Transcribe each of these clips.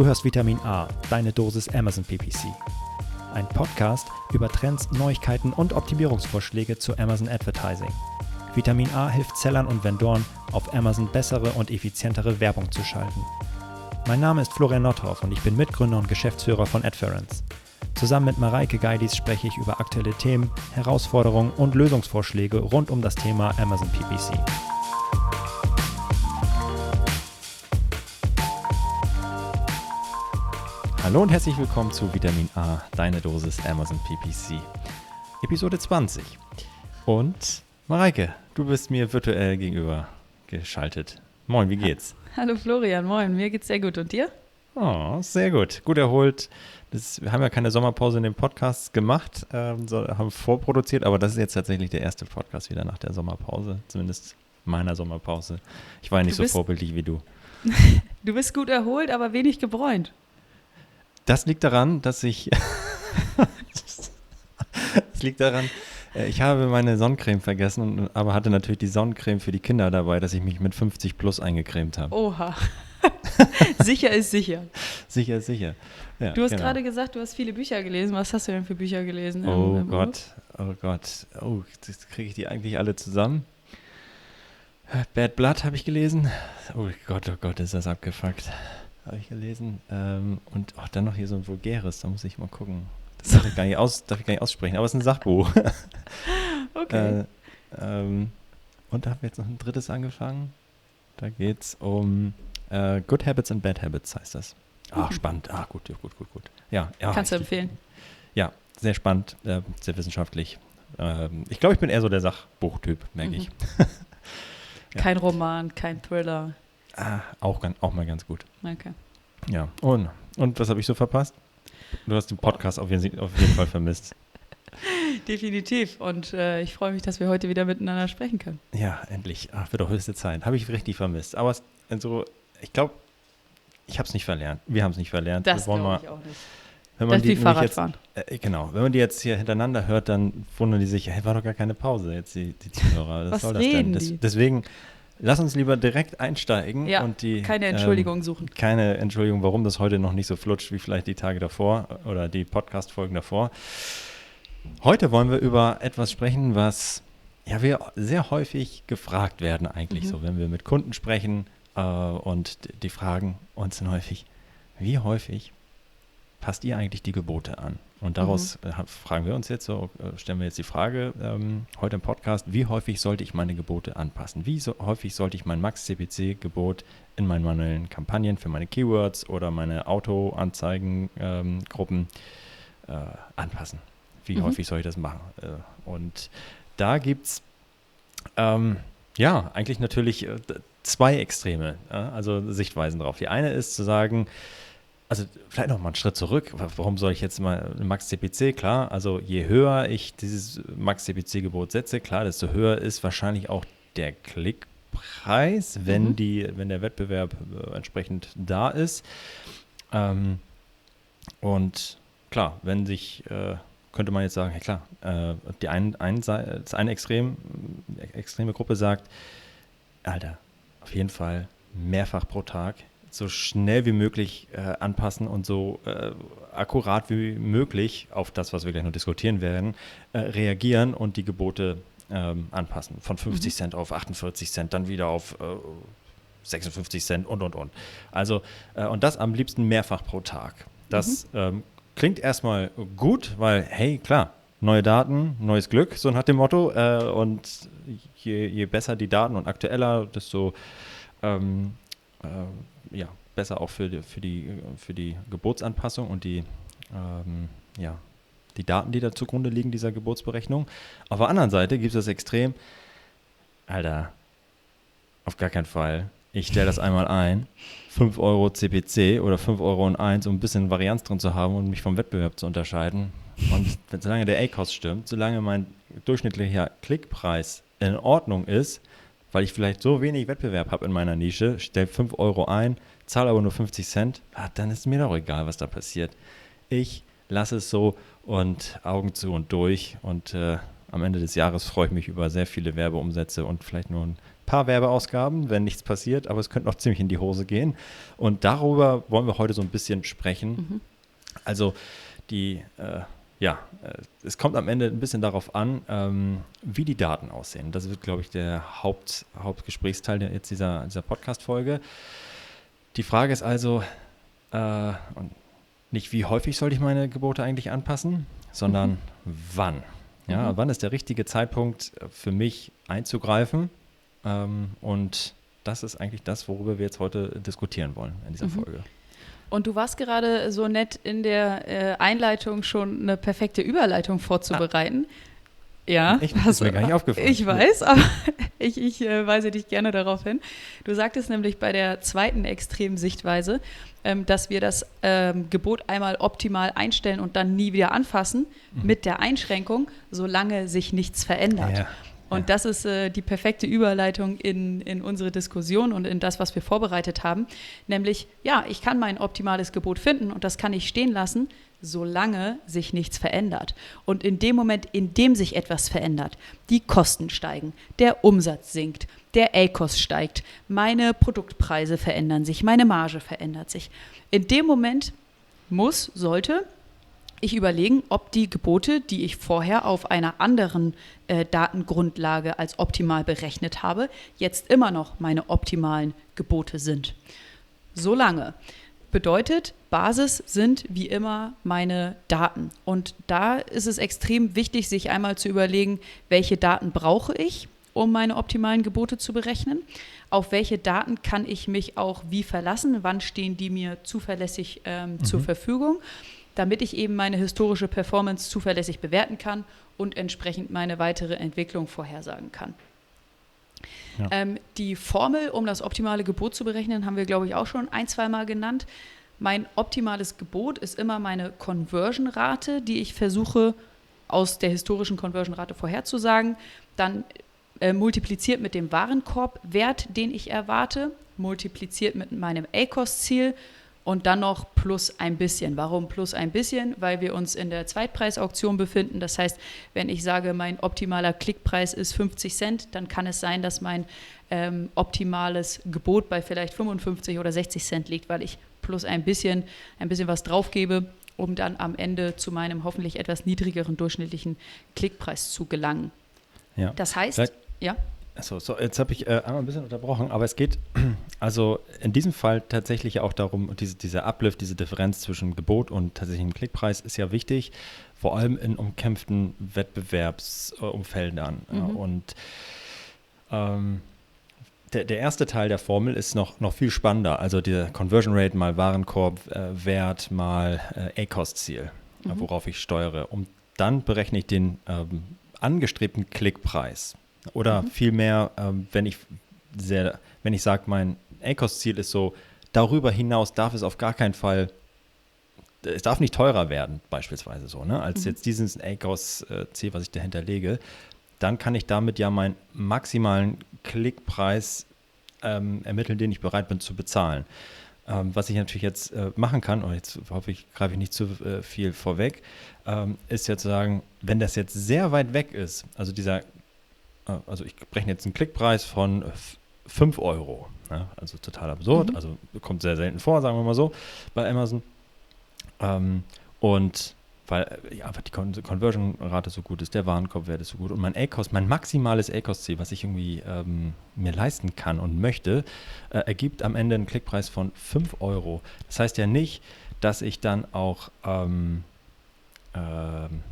Du hörst Vitamin A, deine Dosis Amazon PPC. Ein Podcast über Trends, Neuigkeiten und Optimierungsvorschläge zu Amazon Advertising. Vitamin A hilft Sellern und Vendoren, auf Amazon bessere und effizientere Werbung zu schalten. Mein Name ist Florian Nothoff und ich bin Mitgründer und Geschäftsführer von Adference. Zusammen mit Mareike Geidis spreche ich über aktuelle Themen, Herausforderungen und Lösungsvorschläge rund um das Thema Amazon PPC. Hallo und herzlich willkommen zu Vitamin A, deine Dosis Amazon PPC. Episode 20. Und Mareike, du bist mir virtuell gegenüber geschaltet. Moin, wie geht's? Hallo Florian, moin, mir geht's sehr gut. Und dir? Oh, sehr gut. Gut erholt. Das, wir haben ja keine Sommerpause in den Podcasts gemacht, ähm, so, haben vorproduziert, aber das ist jetzt tatsächlich der erste Podcast wieder nach der Sommerpause, zumindest meiner Sommerpause. Ich war ja nicht so vorbildlich wie du. du bist gut erholt, aber wenig gebräunt. Das liegt daran, dass ich. das liegt daran, äh, ich habe meine Sonnencreme vergessen, aber hatte natürlich die Sonnencreme für die Kinder dabei, dass ich mich mit 50 plus eingecremt habe. Oha. sicher ist sicher. Sicher ist sicher. Ja, du hast genau. gerade gesagt, du hast viele Bücher gelesen. Was hast du denn für Bücher gelesen? Oh im, im Gott, oh Gott. Oh, kriege ich die eigentlich alle zusammen? Bad Blood habe ich gelesen. Oh Gott, oh Gott, ist das abgefuckt habe ich gelesen. Ähm, und oh, dann noch hier so ein vulgäres, da muss ich mal gucken. Das darf ich gar nicht, aus, darf ich gar nicht aussprechen, aber es ist ein Sachbuch. okay. Äh, ähm, und da haben wir jetzt noch ein drittes angefangen. Da geht es um äh, Good Habits and Bad Habits, heißt das. Ah, mhm. spannend. Ah, gut, gut, gut, gut. Ja, ja. Kannst du empfehlen? Ja, sehr spannend, äh, sehr wissenschaftlich. Ähm, ich glaube, ich bin eher so der Sachbuchtyp, merke mhm. ich. ja. Kein Roman, kein Thriller. Ah, auch, auch mal ganz gut. Okay. Ja, und, und was habe ich so verpasst? Du hast den Podcast auf jeden, auf jeden Fall vermisst. Definitiv. Und äh, ich freue mich, dass wir heute wieder miteinander sprechen können. Ja, endlich. Ach, wird doch höchste Zeit. Habe ich richtig vermisst. Aber es, also, ich glaube, ich habe es nicht verlernt. Wir haben es nicht verlernt. Das glaube ich auch nicht. Wenn man das die, Fahrradfahren. Jetzt, äh, genau, wenn man die jetzt hier hintereinander hört, dann wundern die sich, hey, war doch gar keine Pause jetzt, die, die Zuhörer. Was soll das denn? Das, deswegen Lass uns lieber direkt einsteigen ja, und die keine Entschuldigung ähm, suchen. Keine Entschuldigung, warum das heute noch nicht so flutscht wie vielleicht die Tage davor oder die Podcast-Folgen davor. Heute wollen wir über etwas sprechen, was ja wir sehr häufig gefragt werden eigentlich mhm. so, wenn wir mit Kunden sprechen äh, und die fragen uns dann häufig, wie häufig passt ihr eigentlich die Gebote an? Und daraus mhm. Fragen wir uns jetzt so, äh, stellen wir jetzt die Frage ähm, heute im Podcast, wie häufig sollte ich meine Gebote anpassen? Wie so häufig sollte ich mein Max-CPC-Gebot in meinen manuellen Kampagnen für meine Keywords oder meine Auto-Anzeigengruppen ähm, äh, anpassen? Wie mhm. häufig soll ich das machen? Äh, und da gibt es ähm, ja eigentlich natürlich äh, zwei Extreme, also Sichtweisen drauf. Die eine ist zu sagen, also vielleicht noch mal einen Schritt zurück. Warum soll ich jetzt mal Max CPC? Klar, also je höher ich dieses Max CPC-Gebot setze, klar, desto höher ist wahrscheinlich auch der Klickpreis, wenn, mhm. die, wenn der Wettbewerb äh, entsprechend da ist. Ähm, und klar, wenn sich, äh, könnte man jetzt sagen, ja klar, äh, die ein, ein, das eine Extrem, extreme Gruppe sagt, Alter, auf jeden Fall mehrfach pro Tag so schnell wie möglich äh, anpassen und so äh, akkurat wie möglich auf das, was wir gleich noch diskutieren werden, äh, reagieren und die Gebote ähm, anpassen. Von 50 mhm. Cent auf 48 Cent, dann wieder auf 56 äh, Cent und, und, und. Also, äh, und das am liebsten mehrfach pro Tag. Das mhm. ähm, klingt erstmal gut, weil, hey, klar, neue Daten, neues Glück, so nach dem Motto. Äh, und je, je, besser die Daten und aktueller, desto ähm, ja, besser auch für die, für die, für die Geburtsanpassung und die, ähm, ja, die Daten, die da zugrunde liegen, dieser Geburtsberechnung. Auf der anderen Seite gibt es das Extrem, Alter, auf gar keinen Fall. Ich stelle das einmal ein, 5 Euro CPC oder 5 Euro und 1, um ein bisschen Varianz drin zu haben und mich vom Wettbewerb zu unterscheiden. Und solange der A-Cost stimmt, solange mein durchschnittlicher Klickpreis in Ordnung ist, weil ich vielleicht so wenig Wettbewerb habe in meiner Nische, stelle 5 Euro ein, zahle aber nur 50 Cent, ah, dann ist mir doch egal, was da passiert. Ich lasse es so und Augen zu und durch und äh, am Ende des Jahres freue ich mich über sehr viele Werbeumsätze und vielleicht nur ein paar Werbeausgaben, wenn nichts passiert, aber es könnte noch ziemlich in die Hose gehen. Und darüber wollen wir heute so ein bisschen sprechen. Mhm. Also die, äh, ja, äh, es kommt am Ende ein bisschen darauf an, ähm, wie die Daten aussehen. Das wird, glaube ich, der Haupt, Hauptgesprächsteil der, jetzt dieser, dieser Podcast-Folge. Die Frage ist also, äh, nicht wie häufig sollte ich meine Gebote eigentlich anpassen, sondern mhm. wann. Ja, mhm. wann ist der richtige Zeitpunkt äh, für mich einzugreifen? Ähm, und das ist eigentlich das, worüber wir jetzt heute diskutieren wollen in dieser mhm. Folge. Und du warst gerade so nett in der äh, Einleitung schon eine perfekte Überleitung vorzubereiten. Ah. Ja, Echt? Das ist mir gar nicht aufgefallen. Ich weiß, aber ich, ich äh, weise dich gerne darauf hin. Du sagtest nämlich bei der zweiten extremen Sichtweise, ähm, dass wir das ähm, Gebot einmal optimal einstellen und dann nie wieder anfassen, mhm. mit der Einschränkung, solange sich nichts verändert. Ja. Und ja. das ist äh, die perfekte Überleitung in, in unsere Diskussion und in das, was wir vorbereitet haben. Nämlich, ja, ich kann mein optimales Gebot finden und das kann ich stehen lassen, solange sich nichts verändert. Und in dem Moment, in dem sich etwas verändert, die Kosten steigen, der Umsatz sinkt, der ACOS steigt, meine Produktpreise verändern sich, meine Marge verändert sich. In dem Moment muss, sollte ich überlegen, ob die Gebote, die ich vorher auf einer anderen äh, Datengrundlage als optimal berechnet habe, jetzt immer noch meine optimalen Gebote sind. Solange. Bedeutet, Basis sind wie immer meine Daten. Und da ist es extrem wichtig, sich einmal zu überlegen, welche Daten brauche ich, um meine optimalen Gebote zu berechnen. Auf welche Daten kann ich mich auch wie verlassen? Wann stehen die mir zuverlässig ähm, mhm. zur Verfügung? Damit ich eben meine historische Performance zuverlässig bewerten kann und entsprechend meine weitere Entwicklung vorhersagen kann. Ja. Ähm, die Formel, um das optimale Gebot zu berechnen, haben wir, glaube ich, auch schon ein, zwei Mal genannt. Mein optimales Gebot ist immer meine Conversion-Rate, die ich versuche aus der historischen Conversion-Rate vorherzusagen. Dann äh, multipliziert mit dem Warenkorbwert, den ich erwarte, multipliziert mit meinem ACOS-Ziel und dann noch plus ein bisschen. Warum plus ein bisschen? Weil wir uns in der Zweitpreisauktion befinden. Das heißt, wenn ich sage, mein optimaler Klickpreis ist 50 Cent, dann kann es sein, dass mein ähm, optimales Gebot bei vielleicht 55 oder 60 Cent liegt, weil ich plus ein bisschen, ein bisschen was draufgebe, um dann am Ende zu meinem hoffentlich etwas niedrigeren durchschnittlichen Klickpreis zu gelangen. Ja. Das heißt, ja. Achso, so, jetzt habe ich äh, einmal ein bisschen unterbrochen, aber es geht also in diesem Fall tatsächlich auch darum, diese, dieser Uplift, diese Differenz zwischen Gebot und tatsächlichem Klickpreis ist ja wichtig, vor allem in umkämpften Wettbewerbsumfeldern. Mhm. Und ähm, der, der, erste Teil der Formel ist noch, noch viel spannender, also der Conversion Rate mal Warenkorbwert äh, mal äh, A-Cost-Ziel, mhm. worauf ich steuere. Und dann berechne ich den ähm, angestrebten Klickpreis. Oder mhm. vielmehr, ähm, wenn ich sehr, wenn ich sage, mein ACOS-Ziel ist so, darüber hinaus darf es auf gar keinen Fall, es darf nicht teurer werden, beispielsweise so, ne, als mhm. jetzt dieses ACOS-Ziel, was ich dahinter lege, dann kann ich damit ja meinen maximalen Klickpreis ähm, ermitteln, den ich bereit bin zu bezahlen. Ähm, was ich natürlich jetzt äh, machen kann, und jetzt hoffe ich, greife ich nicht zu äh, viel vorweg, ähm, ist jetzt zu sagen, wenn das jetzt sehr weit weg ist, also dieser also ich berechne jetzt einen Klickpreis von 5 Euro. Ja, also total absurd, mhm. also kommt sehr selten vor, sagen wir mal so, bei Amazon. Ähm, und weil äh, ja, einfach die Con Conversion-Rate so gut ist, der Warenkorbwert ist so gut und mein A-Cost, mein maximales A-Cost-Ziel, was ich irgendwie ähm, mir leisten kann und möchte, äh, ergibt am Ende einen Klickpreis von 5 Euro. Das heißt ja nicht, dass ich dann auch ähm, ähm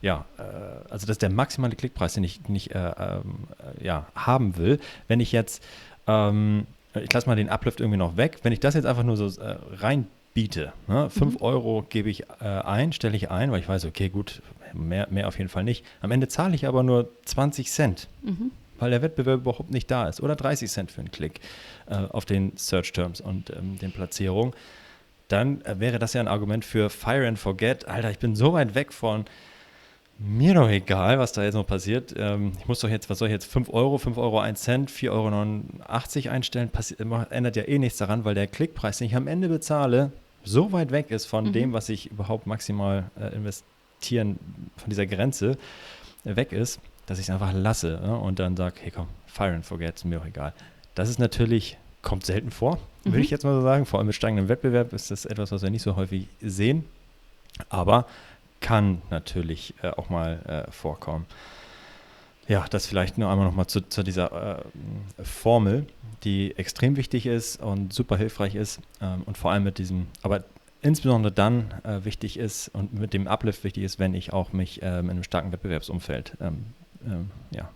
ja, äh, also das ist der maximale Klickpreis, den ich nicht äh, ähm, äh, ja, haben will. Wenn ich jetzt, ähm, ich lasse mal den Uplift irgendwie noch weg, wenn ich das jetzt einfach nur so äh, reinbiete, ne, 5 mhm. Euro gebe ich äh, ein, stelle ich ein, weil ich weiß, okay, gut, mehr, mehr auf jeden Fall nicht. Am Ende zahle ich aber nur 20 Cent. Mhm weil der Wettbewerb überhaupt nicht da ist. Oder 30 Cent für einen Klick äh, auf den Search Terms und ähm, den Platzierungen. Dann äh, wäre das ja ein Argument für Fire and Forget. Alter, ich bin so weit weg von mir doch egal, was da jetzt noch passiert. Ähm, ich muss doch jetzt, was soll ich jetzt, 5 Euro, 5 Euro 1 Cent, 4,89 Euro einstellen, passiert, ändert ja eh nichts daran, weil der Klickpreis, den ich am Ende bezahle, so weit weg ist von mhm. dem, was ich überhaupt maximal äh, investieren, von dieser Grenze, weg ist, dass ich es einfach lasse ne? und dann sage, hey komm, fire and forget, ist mir auch egal. Das ist natürlich, kommt selten vor, mhm. würde ich jetzt mal so sagen. Vor allem mit steigendem Wettbewerb ist das etwas, was wir nicht so häufig sehen. Aber kann natürlich äh, auch mal äh, vorkommen. Ja, das vielleicht nur einmal nochmal zu, zu dieser äh, Formel, die extrem wichtig ist und super hilfreich ist ähm, und vor allem mit diesem, aber insbesondere dann äh, wichtig ist und mit dem Uplift wichtig ist, wenn ich auch mich ähm, in einem starken Wettbewerbsumfeld ähm, ähm ja,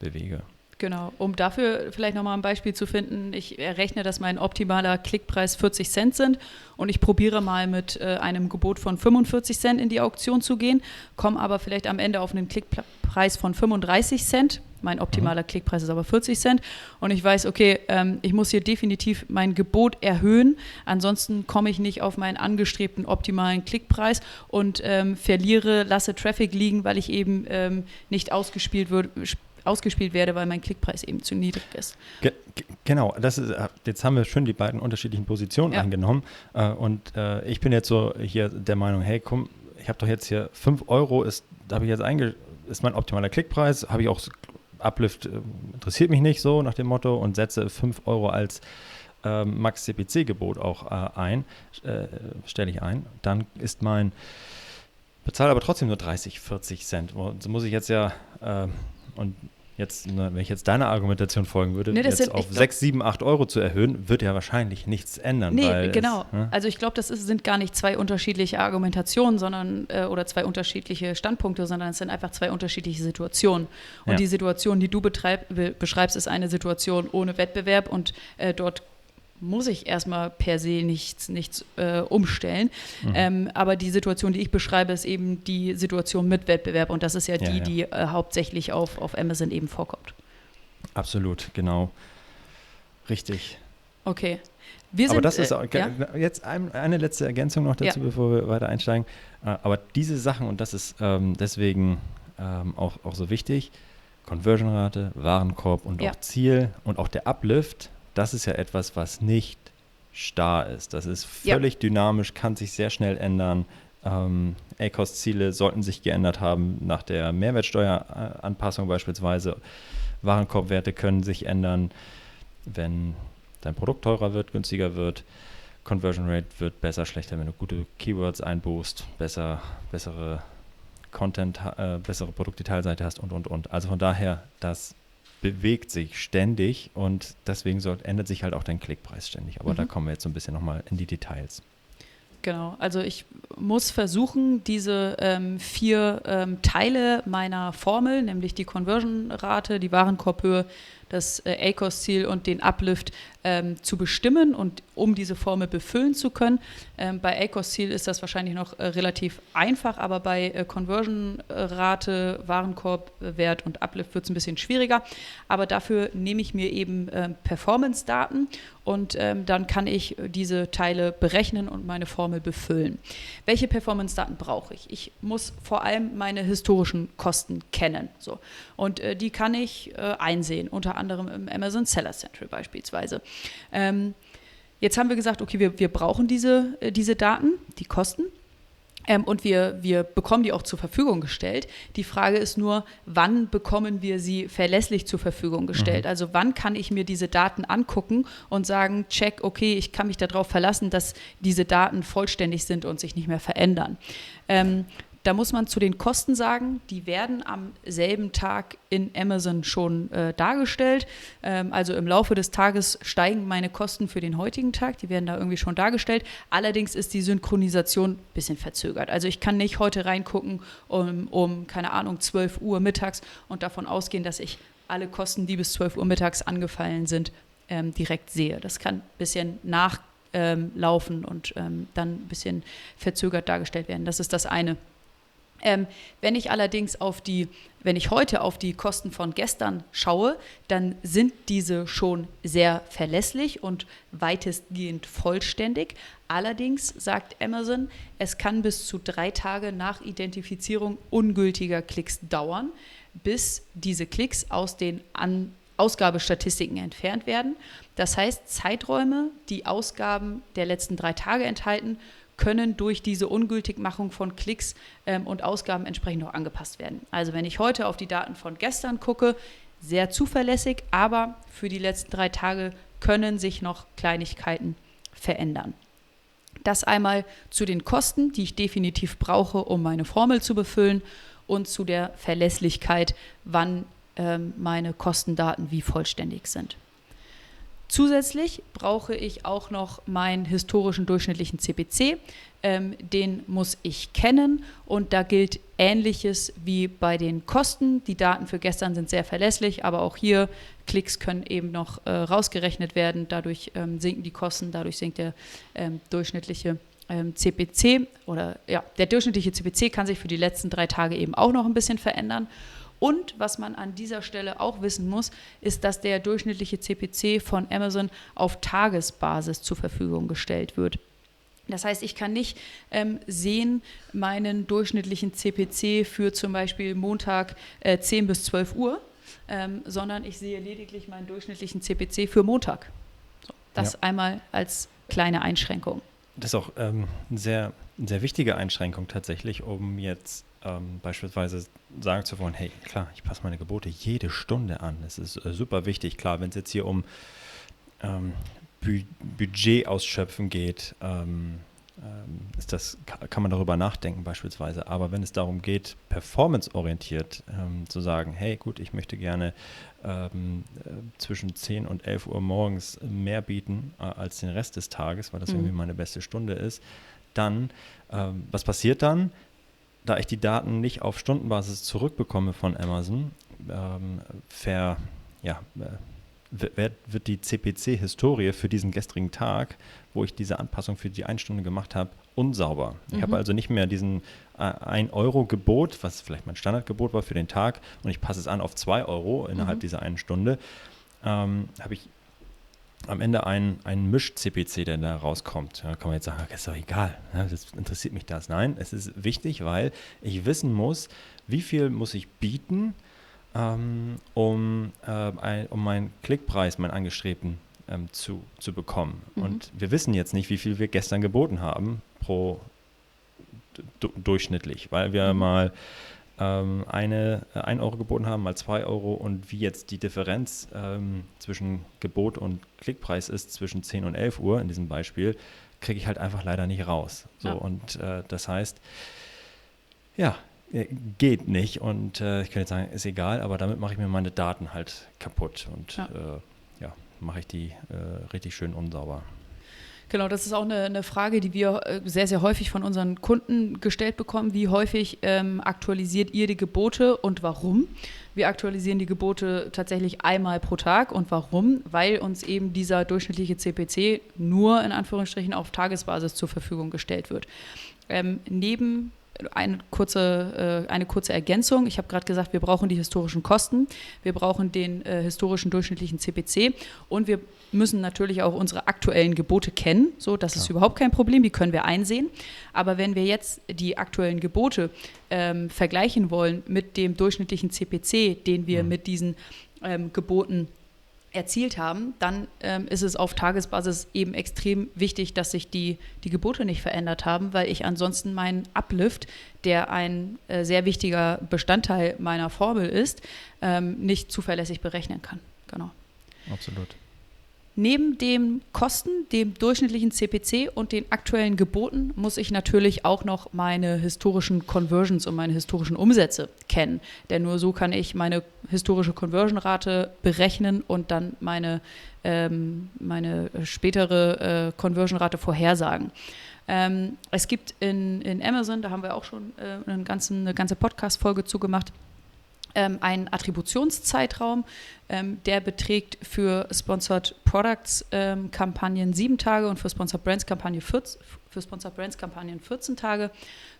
bewege. Genau, um dafür vielleicht nochmal ein Beispiel zu finden, ich errechne, dass mein optimaler Klickpreis 40 Cent sind und ich probiere mal mit äh, einem Gebot von 45 Cent in die Auktion zu gehen, komme aber vielleicht am Ende auf einen Klickpreis von 35 Cent. Mein optimaler mhm. Klickpreis ist aber 40 Cent und ich weiß, okay, ähm, ich muss hier definitiv mein Gebot erhöhen, ansonsten komme ich nicht auf meinen angestrebten optimalen Klickpreis und ähm, verliere, lasse Traffic liegen, weil ich eben ähm, nicht ausgespielt wird, ausgespielt werde, weil mein Klickpreis eben zu niedrig ist. Ge genau, das ist, äh, jetzt haben wir schön die beiden unterschiedlichen Positionen ja. eingenommen. Äh, und äh, ich bin jetzt so hier der Meinung, hey, komm, ich habe doch jetzt hier 5 Euro, ist, habe ich jetzt einge ist mein optimaler Klickpreis, habe ich auch Uplift, äh, interessiert mich nicht so nach dem Motto und setze 5 Euro als ähm, Max CPC-Gebot auch äh, ein, äh, stelle ich ein. Dann ist mein bezahle aber trotzdem nur 30, 40 Cent. So muss ich jetzt ja, äh, und jetzt, wenn ich jetzt deiner Argumentation folgen würde, nee, jetzt auf 6, 7, 8 Euro zu erhöhen, wird ja wahrscheinlich nichts ändern. Nee, genau. Es, ne? Also ich glaube, das ist, sind gar nicht zwei unterschiedliche Argumentationen, sondern äh, oder zwei unterschiedliche Standpunkte, sondern es sind einfach zwei unterschiedliche Situationen. Und ja. die Situation, die du betreib, beschreibst, ist eine Situation ohne Wettbewerb und äh, dort muss ich erstmal per se nichts, nichts äh, umstellen. Mhm. Ähm, aber die Situation, die ich beschreibe, ist eben die Situation mit Wettbewerb und das ist ja die, ja, die äh, hauptsächlich auf, auf Amazon eben vorkommt. Absolut, genau. Richtig. Okay. Wir aber das ist auch, äh, ja? jetzt ein, eine letzte Ergänzung noch dazu, bevor wir weiter einsteigen. Äh, aber diese Sachen, und das ist ähm, deswegen ähm, auch, auch so wichtig, Conversion-Rate, Warenkorb und auch Ziel und auch der Uplift, das ist ja etwas, was nicht starr ist. Das ist völlig ja. dynamisch, kann sich sehr schnell ändern. Ähm, ACOS-Ziele sollten sich geändert haben nach der Mehrwertsteueranpassung beispielsweise. Warenkorbwerte können sich ändern, wenn dein Produkt teurer wird, günstiger wird. Conversion Rate wird besser, schlechter, wenn du gute Keywords einbuchst, besser, bessere Content, äh, bessere Produktdetailseite hast und, und, und. Also von daher, das bewegt sich ständig und deswegen soll, ändert sich halt auch dein Klickpreis ständig. Aber mhm. da kommen wir jetzt so ein bisschen nochmal in die Details. Genau, also ich muss versuchen, diese ähm, vier ähm, Teile meiner Formel, nämlich die Conversion-Rate, die Warenkorbhöhe, das äh, ACOS-Ziel und den Uplift ähm, zu bestimmen und um diese Formel befüllen zu können. Ähm, bei ACOS-Ziel ist das wahrscheinlich noch äh, relativ einfach, aber bei äh, Conversion-Rate, Warenkorbwert und Uplift wird es ein bisschen schwieriger. Aber dafür nehme ich mir eben äh, Performance-Daten und ähm, dann kann ich diese Teile berechnen und meine Formel befüllen. Welche Performance-Daten brauche ich? Ich muss vor allem meine historischen Kosten kennen. So. Und äh, die kann ich äh, einsehen, unter anderem im Amazon Seller Central beispielsweise. Ähm, jetzt haben wir gesagt, okay, wir, wir brauchen diese, äh, diese Daten, die Kosten. Ähm, und wir, wir bekommen die auch zur Verfügung gestellt. Die Frage ist nur, wann bekommen wir sie verlässlich zur Verfügung gestellt? Mhm. Also wann kann ich mir diese Daten angucken und sagen, check, okay, ich kann mich darauf verlassen, dass diese Daten vollständig sind und sich nicht mehr verändern. Ähm, da muss man zu den Kosten sagen, die werden am selben Tag in Amazon schon äh, dargestellt. Ähm, also im Laufe des Tages steigen meine Kosten für den heutigen Tag, die werden da irgendwie schon dargestellt. Allerdings ist die Synchronisation ein bisschen verzögert. Also ich kann nicht heute reingucken um, um, keine Ahnung, 12 Uhr mittags und davon ausgehen, dass ich alle Kosten, die bis 12 Uhr mittags angefallen sind, ähm, direkt sehe. Das kann ein bisschen nachlaufen ähm, und ähm, dann ein bisschen verzögert dargestellt werden. Das ist das eine. Ähm, wenn ich allerdings auf die, wenn ich heute auf die Kosten von gestern schaue, dann sind diese schon sehr verlässlich und weitestgehend vollständig. Allerdings sagt Amazon, es kann bis zu drei Tage nach Identifizierung ungültiger Klicks dauern, bis diese Klicks aus den An Ausgabestatistiken entfernt werden. Das heißt, Zeiträume, die Ausgaben der letzten drei Tage enthalten, können durch diese Ungültigmachung von Klicks ähm, und Ausgaben entsprechend noch angepasst werden. Also wenn ich heute auf die Daten von gestern gucke, sehr zuverlässig, aber für die letzten drei Tage können sich noch Kleinigkeiten verändern. Das einmal zu den Kosten, die ich definitiv brauche, um meine Formel zu befüllen und zu der Verlässlichkeit, wann ähm, meine Kostendaten wie vollständig sind. Zusätzlich brauche ich auch noch meinen historischen durchschnittlichen CPC. Ähm, den muss ich kennen und da gilt Ähnliches wie bei den Kosten. Die Daten für gestern sind sehr verlässlich, aber auch hier Klicks können eben noch äh, rausgerechnet werden. Dadurch ähm, sinken die Kosten, dadurch sinkt der ähm, durchschnittliche CPC ähm, oder ja, der durchschnittliche CPC kann sich für die letzten drei Tage eben auch noch ein bisschen verändern. Und was man an dieser Stelle auch wissen muss, ist, dass der durchschnittliche CPC von Amazon auf Tagesbasis zur Verfügung gestellt wird. Das heißt, ich kann nicht ähm, sehen, meinen durchschnittlichen CPC für zum Beispiel Montag äh, 10 bis 12 Uhr, ähm, sondern ich sehe lediglich meinen durchschnittlichen CPC für Montag. So, das ja. einmal als kleine Einschränkung. Das ist auch ähm, eine sehr, sehr wichtige Einschränkung tatsächlich, um jetzt ähm, beispielsweise sagen zu wollen, hey, klar, ich passe meine Gebote jede Stunde an. Das ist äh, super wichtig. Klar, wenn es jetzt hier um ähm, Bu Budget ausschöpfen geht, ähm, ähm, ist das, kann man darüber nachdenken beispielsweise. Aber wenn es darum geht, performanceorientiert ähm, zu sagen, hey gut, ich möchte gerne ähm, äh, zwischen 10 und 11 Uhr morgens mehr bieten äh, als den Rest des Tages, weil das mhm. irgendwie meine beste Stunde ist, dann, ähm, was passiert dann? Da ich die Daten nicht auf Stundenbasis zurückbekomme von Amazon, ähm, ver, ja, äh, wird, wird die CPC-Historie für diesen gestrigen Tag, wo ich diese Anpassung für die eine Stunde gemacht habe, unsauber. Mhm. Ich habe also nicht mehr diesen äh, 1-Euro-Gebot, was vielleicht mein Standardgebot war für den Tag, und ich passe es an auf 2 Euro innerhalb mhm. dieser einen Stunde. Ähm, habe ich am Ende ein, ein Misch-CPC, der da rauskommt. Da kann man jetzt sagen, okay, ist doch egal, ne, das interessiert mich das. Nein, es ist wichtig, weil ich wissen muss, wie viel muss ich bieten, ähm, um, äh, ein, um meinen Klickpreis, meinen angestrebten, ähm, zu, zu bekommen. Mhm. Und wir wissen jetzt nicht, wie viel wir gestern geboten haben pro durchschnittlich, weil wir mhm. mal ähm, eine, äh, 1 Euro geboten haben, mal 2 Euro und wie jetzt die Differenz ähm, zwischen Gebot und Klickpreis ist, zwischen 10 und 11 Uhr in diesem Beispiel, kriege ich halt einfach leider nicht raus. So, ja. Und äh, das heißt, ja, äh, geht nicht und äh, ich könnte jetzt sagen, ist egal, aber damit mache ich mir meine Daten halt kaputt und ja, äh, ja mache ich die äh, richtig schön unsauber. Genau, das ist auch eine, eine, Frage, die wir äh, sehr, sehr häufig von unseren Kunden gestellt bekommen. Wie häufig ähm, aktualisiert ihr die Gebote und warum? Wir aktualisieren die Gebote tatsächlich einmal pro Tag. Und warum? Weil uns eben dieser durchschnittliche CPC nur in Anführungsstrichen auf Tagesbasis zur Verfügung gestellt wird. Ähm, neben eine kurze, äh, eine kurze Ergänzung. Ich habe gerade gesagt, wir brauchen die historischen Kosten, wir brauchen den äh, historischen durchschnittlichen CPC und wir müssen natürlich auch unsere aktuellen Gebote kennen. So, das Klar. ist überhaupt kein Problem, die können wir einsehen. Aber wenn wir jetzt die aktuellen Gebote ähm, vergleichen wollen mit dem durchschnittlichen CPC, den wir mhm. mit diesen ähm, Geboten erzielt haben, dann ähm, ist es auf Tagesbasis eben extrem wichtig, dass sich die, die Gebote nicht verändert haben, weil ich ansonsten meinen Uplift, der ein äh, sehr wichtiger Bestandteil meiner Formel ist, ähm, nicht zuverlässig berechnen kann. Genau. Absolut. Neben den Kosten, dem durchschnittlichen CPC und den aktuellen Geboten muss ich natürlich auch noch meine historischen Conversions und meine historischen Umsätze kennen. Denn nur so kann ich meine historische Conversion-Rate berechnen und dann meine, ähm, meine spätere äh, Conversion-Rate vorhersagen. Ähm, es gibt in, in Amazon, da haben wir auch schon äh, ganzen, eine ganze Podcast-Folge zugemacht, ähm, einen Attributionszeitraum, ähm, der beträgt für Sponsored Products ähm, Kampagnen sieben Tage und für Sponsored Brands Kampagne 14, für Sponsored Brands Kampagnen 14 Tage.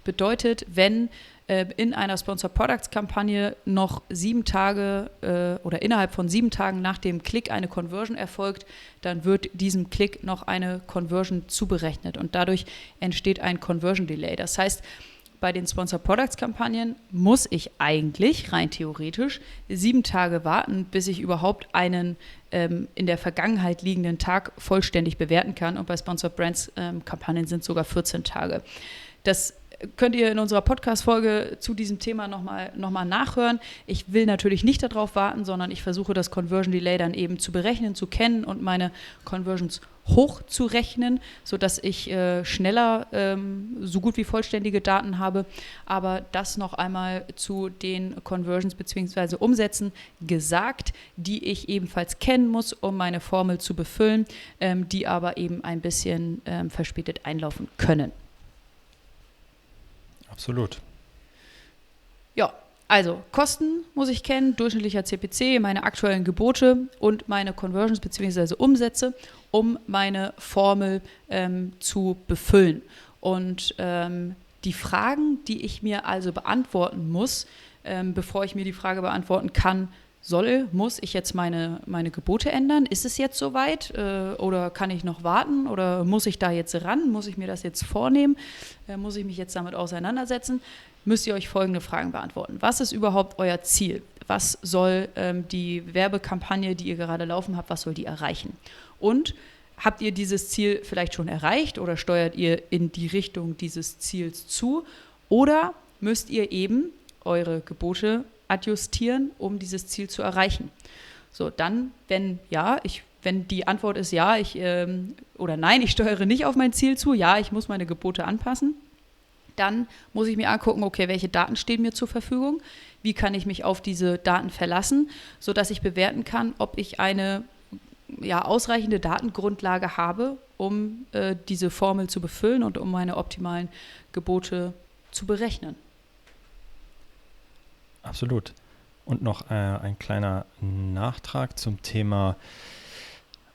Bedeutet, wenn äh, in einer Sponsored Products Kampagne noch sieben Tage äh, oder innerhalb von sieben Tagen nach dem Klick eine Conversion erfolgt, dann wird diesem Klick noch eine Conversion zuberechnet und dadurch entsteht ein Conversion Delay. Das heißt, bei den Sponsor Products Kampagnen muss ich eigentlich rein theoretisch sieben Tage warten, bis ich überhaupt einen ähm, in der Vergangenheit liegenden Tag vollständig bewerten kann. Und bei Sponsor Brands ähm, Kampagnen sind sogar 14 Tage. Das könnt ihr in unserer Podcast-Folge zu diesem Thema nochmal noch mal nachhören. Ich will natürlich nicht darauf warten, sondern ich versuche das Conversion Delay dann eben zu berechnen, zu kennen und meine Conversions hochzurechnen, sodass ich äh, schneller ähm, so gut wie vollständige Daten habe. Aber das noch einmal zu den Conversions bzw. Umsätzen gesagt, die ich ebenfalls kennen muss, um meine Formel zu befüllen, ähm, die aber eben ein bisschen ähm, verspätet einlaufen können. Absolut. Ja, also Kosten muss ich kennen, durchschnittlicher CPC, meine aktuellen Gebote und meine Conversions bzw. Umsätze, um meine Formel ähm, zu befüllen. Und ähm, die Fragen, die ich mir also beantworten muss, ähm, bevor ich mir die Frage beantworten kann, soll, muss ich jetzt meine, meine Gebote ändern? Ist es jetzt soweit? Äh, oder kann ich noch warten? Oder muss ich da jetzt ran? Muss ich mir das jetzt vornehmen? Äh, muss ich mich jetzt damit auseinandersetzen? Müsst ihr euch folgende Fragen beantworten. Was ist überhaupt euer Ziel? Was soll ähm, die Werbekampagne, die ihr gerade laufen habt, was soll die erreichen? Und habt ihr dieses Ziel vielleicht schon erreicht oder steuert ihr in die Richtung dieses Ziels zu? Oder müsst ihr eben eure Gebote adjustieren, um dieses Ziel zu erreichen. So, dann, wenn ja, ich, wenn die Antwort ist ja, ich ähm, oder nein, ich steuere nicht auf mein Ziel zu, ja, ich muss meine Gebote anpassen, dann muss ich mir angucken, okay, welche Daten stehen mir zur Verfügung, wie kann ich mich auf diese Daten verlassen, sodass ich bewerten kann, ob ich eine ja, ausreichende Datengrundlage habe, um äh, diese Formel zu befüllen und um meine optimalen Gebote zu berechnen. Absolut. Und noch äh, ein kleiner Nachtrag zum Thema,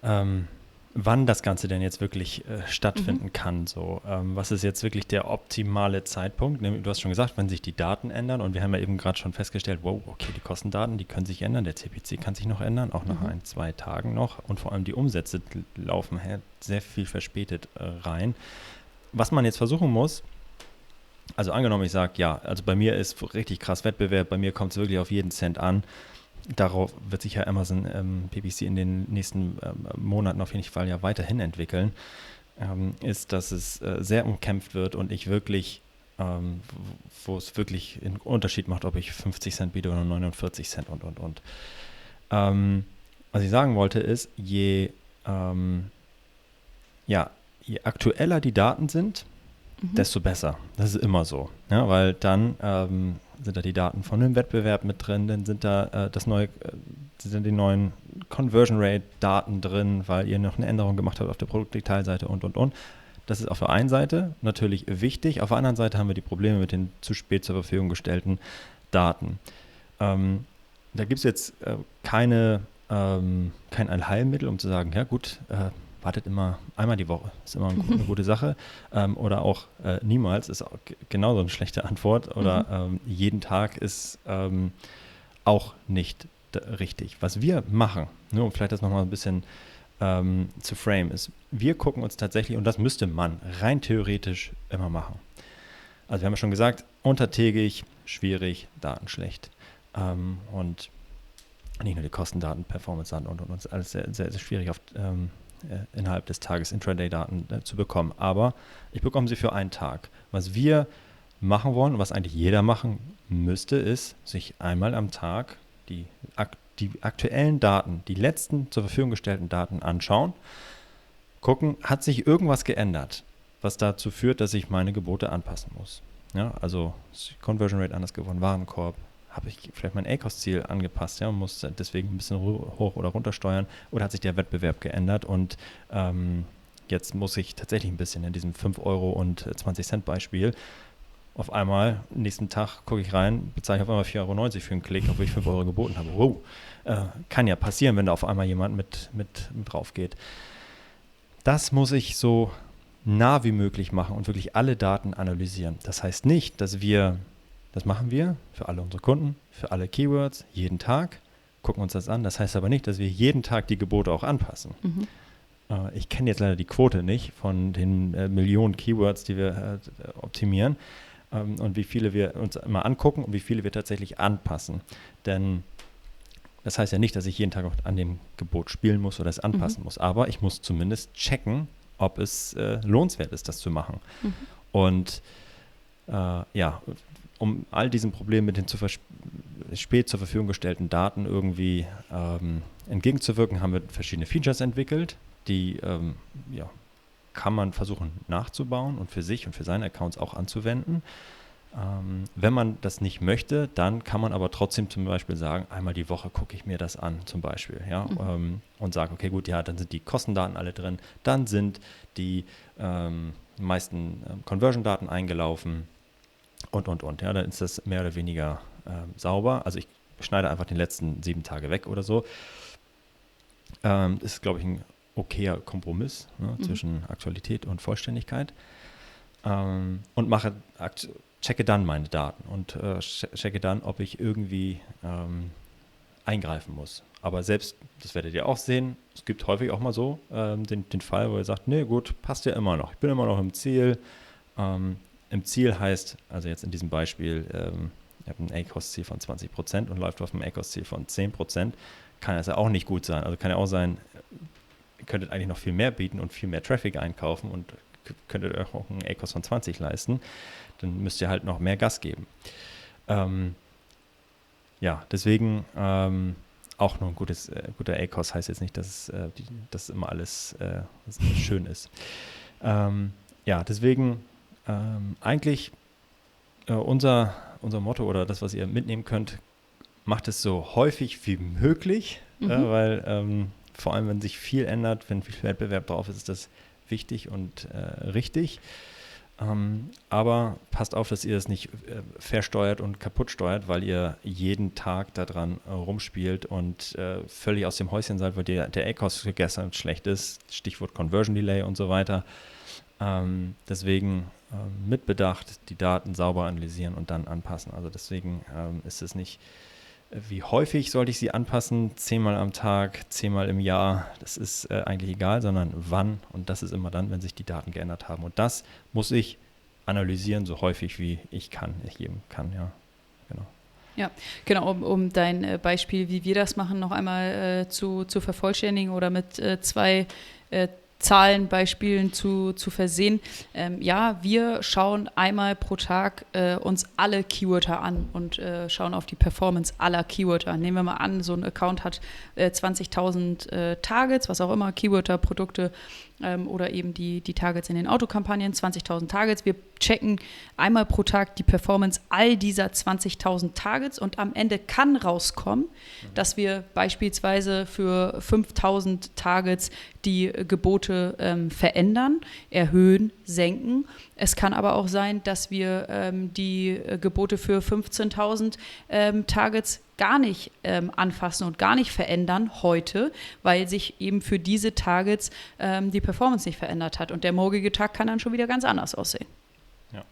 ähm, wann das Ganze denn jetzt wirklich äh, stattfinden mhm. kann. So, ähm, was ist jetzt wirklich der optimale Zeitpunkt? Du hast schon gesagt, wenn sich die Daten ändern und wir haben ja eben gerade schon festgestellt, wow, okay, die Kostendaten, die können sich ändern, der CPC kann sich noch ändern, auch nach mhm. ein, zwei Tagen noch und vor allem die Umsätze laufen sehr viel verspätet äh, rein. Was man jetzt versuchen muss, also angenommen, ich sage, ja, also bei mir ist richtig krass Wettbewerb, bei mir kommt es wirklich auf jeden Cent an. Darauf wird sich ja Amazon ähm, PPC in den nächsten ähm, Monaten auf jeden Fall ja weiterhin entwickeln, ähm, ist, dass es äh, sehr umkämpft wird und ich wirklich, ähm, wo es wirklich einen Unterschied macht, ob ich 50 Cent biete oder 49 Cent und, und, und. Ähm, was ich sagen wollte ist, je, ähm, ja, je aktueller die Daten sind, mhm. desto besser. Das ist immer so. Ja, weil dann ähm, sind da die Daten von dem Wettbewerb mit drin, dann sind da äh, das neue, äh, sind die neuen Conversion Rate Daten drin, weil ihr noch eine Änderung gemacht habt auf der Produktdetailseite und und und. Das ist auf der einen Seite natürlich wichtig, auf der anderen Seite haben wir die Probleme mit den zu spät zur Verfügung gestellten Daten. Ähm, da gibt es jetzt äh, keine, ähm, kein Allheilmittel, um zu sagen, ja gut, äh, wartet immer einmal die Woche. Ist immer eine gute Sache. Ähm, oder auch äh, niemals ist auch genauso eine schlechte Antwort. Oder mhm. ähm, jeden Tag ist ähm, auch nicht richtig. Was wir machen, nur um vielleicht das nochmal ein bisschen ähm, zu frame, ist, wir gucken uns tatsächlich, und das müsste man rein theoretisch immer machen. Also wir haben ja schon gesagt, untertägig, schwierig, Daten schlecht. Ähm, und nicht nur die Kostendaten, Performance-Daten und, und, und alles sehr, sehr, sehr schwierig auf ähm, äh, innerhalb des Tages Intraday-Daten äh, zu bekommen. Aber ich bekomme sie für einen Tag. Was wir machen wollen was eigentlich jeder machen müsste, ist, sich einmal am Tag die, die aktuellen Daten, die letzten zur Verfügung gestellten Daten anschauen, gucken, hat sich irgendwas geändert, was dazu führt, dass ich meine Gebote anpassen muss. Ja, also Conversion Rate anders geworden, Warenkorb, habe ich vielleicht mein A-Kost-Ziel angepasst, ja, und muss deswegen ein bisschen hoch oder runter steuern oder hat sich der Wettbewerb geändert und ähm, jetzt muss ich tatsächlich ein bisschen in diesem 5 Euro und 20 Cent Beispiel auf einmal, nächsten Tag gucke ich rein, bezahle ich auf einmal 4,90 Euro für einen Klick, obwohl ich 5 Euro geboten habe. Wow, äh, kann ja passieren, wenn da auf einmal jemand mit, mit, mit drauf geht. Das muss ich so nah wie möglich machen und wirklich alle Daten analysieren. Das heißt nicht, dass wir das machen wir für alle unsere Kunden, für alle Keywords, jeden Tag, gucken uns das an. Das heißt aber nicht, dass wir jeden Tag die Gebote auch anpassen. Mhm. Äh, ich kenne jetzt leider die Quote nicht von den äh, Millionen Keywords, die wir äh, optimieren. ähm, und wie viele wir uns immer angucken und wie viele wir tatsächlich anpassen. Denn das heißt ja nicht, dass ich jeden Tag an dem Gebot spielen muss oder es anpassen mhm. muss, aber ich muss zumindest checken, ob es äh, lohnenswert ist, das zu machen. Mhm. Und äh, ja, um all diesen Problemen mit den zu spät zur Verfügung gestellten Daten irgendwie ähm, entgegenzuwirken, haben wir verschiedene Features entwickelt, die ähm, ja, kann man versuchen nachzubauen und für sich und für seine Accounts auch anzuwenden. Ähm, wenn man das nicht möchte, dann kann man aber trotzdem zum Beispiel sagen, einmal die Woche gucke ich mir das an, zum Beispiel, ja, mhm. ähm, und sage, okay, gut, ja, dann sind die Kostendaten alle drin, dann sind die ähm, meisten ähm, Conversion-Daten eingelaufen und, und, und, ja, dann ist das mehr oder weniger ähm, sauber. Also ich schneide einfach den letzten sieben Tage weg oder so. Ähm, das ist, glaube ich, ein okayer Kompromiss ne, mhm. zwischen Aktualität und Vollständigkeit. und mache checke dann meine Daten und äh, checke dann, ob ich irgendwie ähm, eingreifen muss. Aber selbst, das werdet ihr auch sehen, es gibt häufig auch mal so ähm, den, den Fall, wo ihr sagt, nee, gut, passt ja immer noch. Ich bin immer noch im Ziel. Ähm, Im Ziel heißt, also jetzt in diesem Beispiel, ähm, ihr habt ein A-Cost-Ziel von 20 Prozent und läuft auf einem A-Cost-Ziel von 10 Prozent, kann das ja auch nicht gut sein. Also kann ja auch sein, ihr könntet eigentlich noch viel mehr bieten und viel mehr Traffic einkaufen und könntet euch auch einen A-Cost von 20 leisten dann müsst ihr halt noch mehr Gas geben. Ähm, ja, deswegen ähm, auch nur ein gutes, äh, guter A-Kurs heißt jetzt nicht, dass, es, äh, die, immer alles äh, schön ist. Ähm, ja, deswegen ähm, eigentlich äh, unser, unser Motto oder das, was ihr mitnehmen könnt, macht es so häufig wie möglich, äh, mhm. weil ähm, vor allem, wenn sich viel ändert, wenn viel Wettbewerb drauf ist, ist das wichtig und äh, richtig. Ähm, aber passt auf, dass ihr es nicht äh, versteuert und kaputt steuert, weil ihr jeden Tag daran äh, rumspielt und äh, völlig aus dem Häuschen seid, weil der, der A-Cost gestern schlecht ist. Stichwort Conversion Delay und so weiter. Ähm, deswegen ähm, mit Bedacht die Daten sauber analysieren und dann anpassen. Also deswegen ähm, ist es nicht wie häufig sollte ich sie anpassen? Zehnmal am Tag, zehnmal im Jahr, das ist äh, eigentlich egal, sondern wann. Und das ist immer dann, wenn sich die Daten geändert haben. Und das muss ich analysieren, so häufig wie ich kann, ich geben kann, ja. Genau. Ja, genau, um, um dein äh, Beispiel, wie wir das machen, noch einmal äh, zu, zu vervollständigen oder mit äh, zwei äh, Zahlenbeispielen zu, zu versehen. Ähm, ja, wir schauen einmal pro Tag äh, uns alle Keywörter an und äh, schauen auf die Performance aller Keywörter. Nehmen wir mal an, so ein Account hat äh, 20.000 äh, Targets, was auch immer, Keywörter, Produkte ähm, oder eben die, die Targets in den Autokampagnen, 20.000 Targets. Wir checken einmal pro Tag die Performance all dieser 20.000 Targets und am Ende kann rauskommen, mhm. dass wir beispielsweise für 5.000 Targets die Gebote ähm, verändern, erhöhen, senken. Es kann aber auch sein, dass wir ähm, die äh, Gebote für 15.000 ähm, Targets gar nicht ähm, anfassen und gar nicht verändern heute, weil sich eben für diese Targets ähm, die Performance nicht verändert hat. Und der morgige Tag kann dann schon wieder ganz anders aussehen. Ja.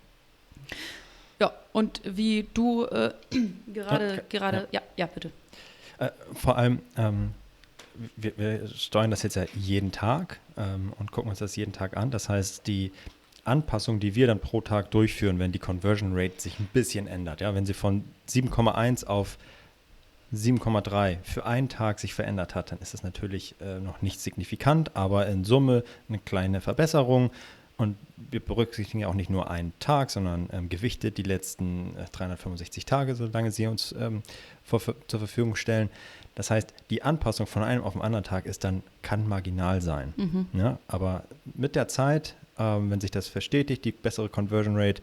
Ja, und wie du äh, gerade, okay. gerade, ja. ja, ja, bitte. Äh, vor allem, ähm, wir, wir, steuern das jetzt ja jeden Tag ähm, und gucken uns das jeden Tag an. Das heißt, die Anpassung, die wir dann pro Tag durchführen, wenn die Conversion Rate sich ein bisschen ändert, ja, wenn sie von 7,1 auf 7,3 für einen Tag sich verändert hat, dann ist das natürlich äh, noch nicht signifikant, aber in Summe eine kleine Verbesserung. Und wir berücksichtigen ja auch nicht nur einen Tag, sondern ähm, gewichtet die letzten äh, 365 Tage, solange sie uns ähm, vor, zur Verfügung stellen. Das heißt, die Anpassung von einem auf den anderen Tag ist dann, kann marginal sein. Mhm. Ja, aber mit der Zeit, ähm, wenn sich das verstetigt, die bessere Conversion Rate,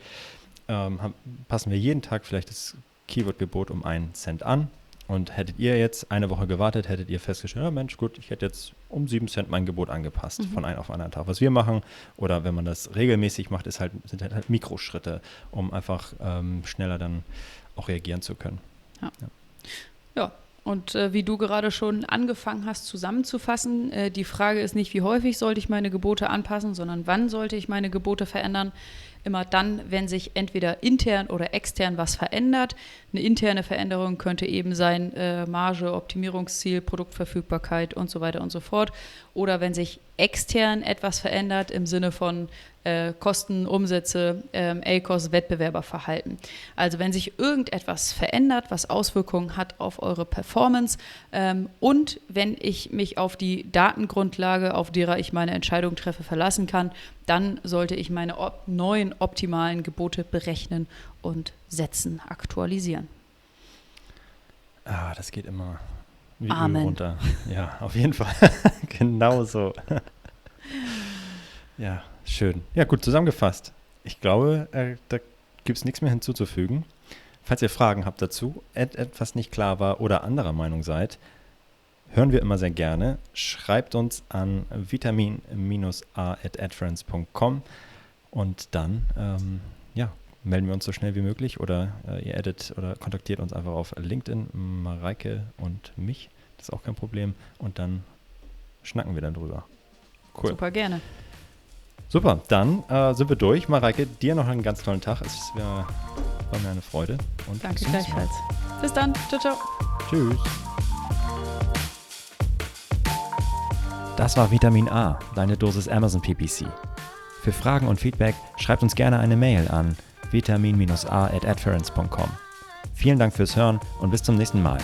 ähm, haben, passen wir jeden Tag vielleicht das Keyword-Gebot um einen Cent an und hättet ihr jetzt eine Woche gewartet, hättet ihr festgestellt, ja Mensch, gut, ich hätte jetzt um sieben Cent mein Gebot angepasst mhm. von einem auf anderen Tag. Was wir machen, oder wenn man das regelmäßig macht, ist halt, sind halt, halt Mikroschritte, um einfach ähm, schneller dann auch reagieren zu können. Ja. ja. ja. Und äh, wie du gerade schon angefangen hast zusammenzufassen, äh, die Frage ist nicht, wie häufig sollte ich meine Gebote anpassen, sondern wann sollte ich meine Gebote verändern immer dann, wenn sich entweder intern oder extern was verändert. Eine interne Veränderung könnte eben sein äh, Marge, Optimierungsziel, Produktverfügbarkeit und so weiter und so fort. Oder wenn sich extern etwas verändert im Sinne von äh, Kosten, Umsätze, ähm, ACOS, Wettbewerberverhalten. Also wenn sich irgendetwas verändert, was Auswirkungen hat auf eure Performance ähm, und wenn ich mich auf die Datengrundlage, auf derer ich meine Entscheidung treffe, verlassen kann, dann sollte ich meine op neuen optimalen Gebote berechnen und setzen, aktualisieren. Ah, das geht immer wie Amen. Öl runter. Ja, auf jeden Fall. genau so. ja, schön. Ja, gut zusammengefasst. Ich glaube, äh, da gibt es nichts mehr hinzuzufügen. Falls ihr Fragen habt dazu, et etwas nicht klar war oder anderer Meinung seid, hören wir immer sehr gerne. Schreibt uns an vitamin-a.adference.com und dann ähm, ja, melden wir uns so schnell wie möglich oder äh, ihr edit oder kontaktiert uns einfach auf LinkedIn, Mareike und mich. Das ist auch kein Problem. Und dann schnacken wir dann drüber. Cool. Super gerne. Super, dann äh, sind wir durch. Mareike, dir noch einen ganz tollen Tag. Es wär, war mir eine Freude. Und Danke gleichfalls. Bis dann. Ciao, ciao. Tschüss. Das war Vitamin A, deine Dosis Amazon PPC. Für Fragen und Feedback schreibt uns gerne eine Mail an vitamin-a at Vielen Dank fürs Hören und bis zum nächsten Mal.